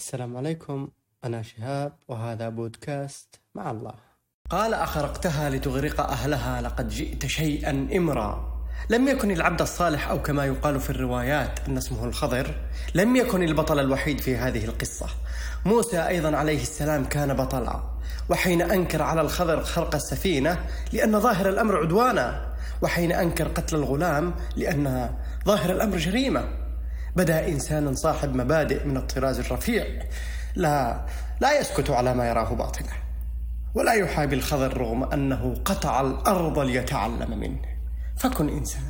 السلام عليكم أنا شهاب وهذا بودكاست مع الله. قال أخرقتها لتغرق أهلها لقد جئت شيئا إمرا. لم يكن العبد الصالح أو كما يقال في الروايات أن اسمه الخضر لم يكن البطل الوحيد في هذه القصة. موسى أيضا عليه السلام كان بطلا. وحين أنكر على الخضر خرق السفينة لأن ظاهر الأمر عدوانا. وحين أنكر قتل الغلام لأن ظاهر الأمر جريمة. بدا إنسان صاحب مبادئ من الطراز الرفيع. لا لا يسكت على ما يراه باطنه ولا يحابي الخضر رغم أنه قطع الأرض ليتعلم منه. فكن إنسان.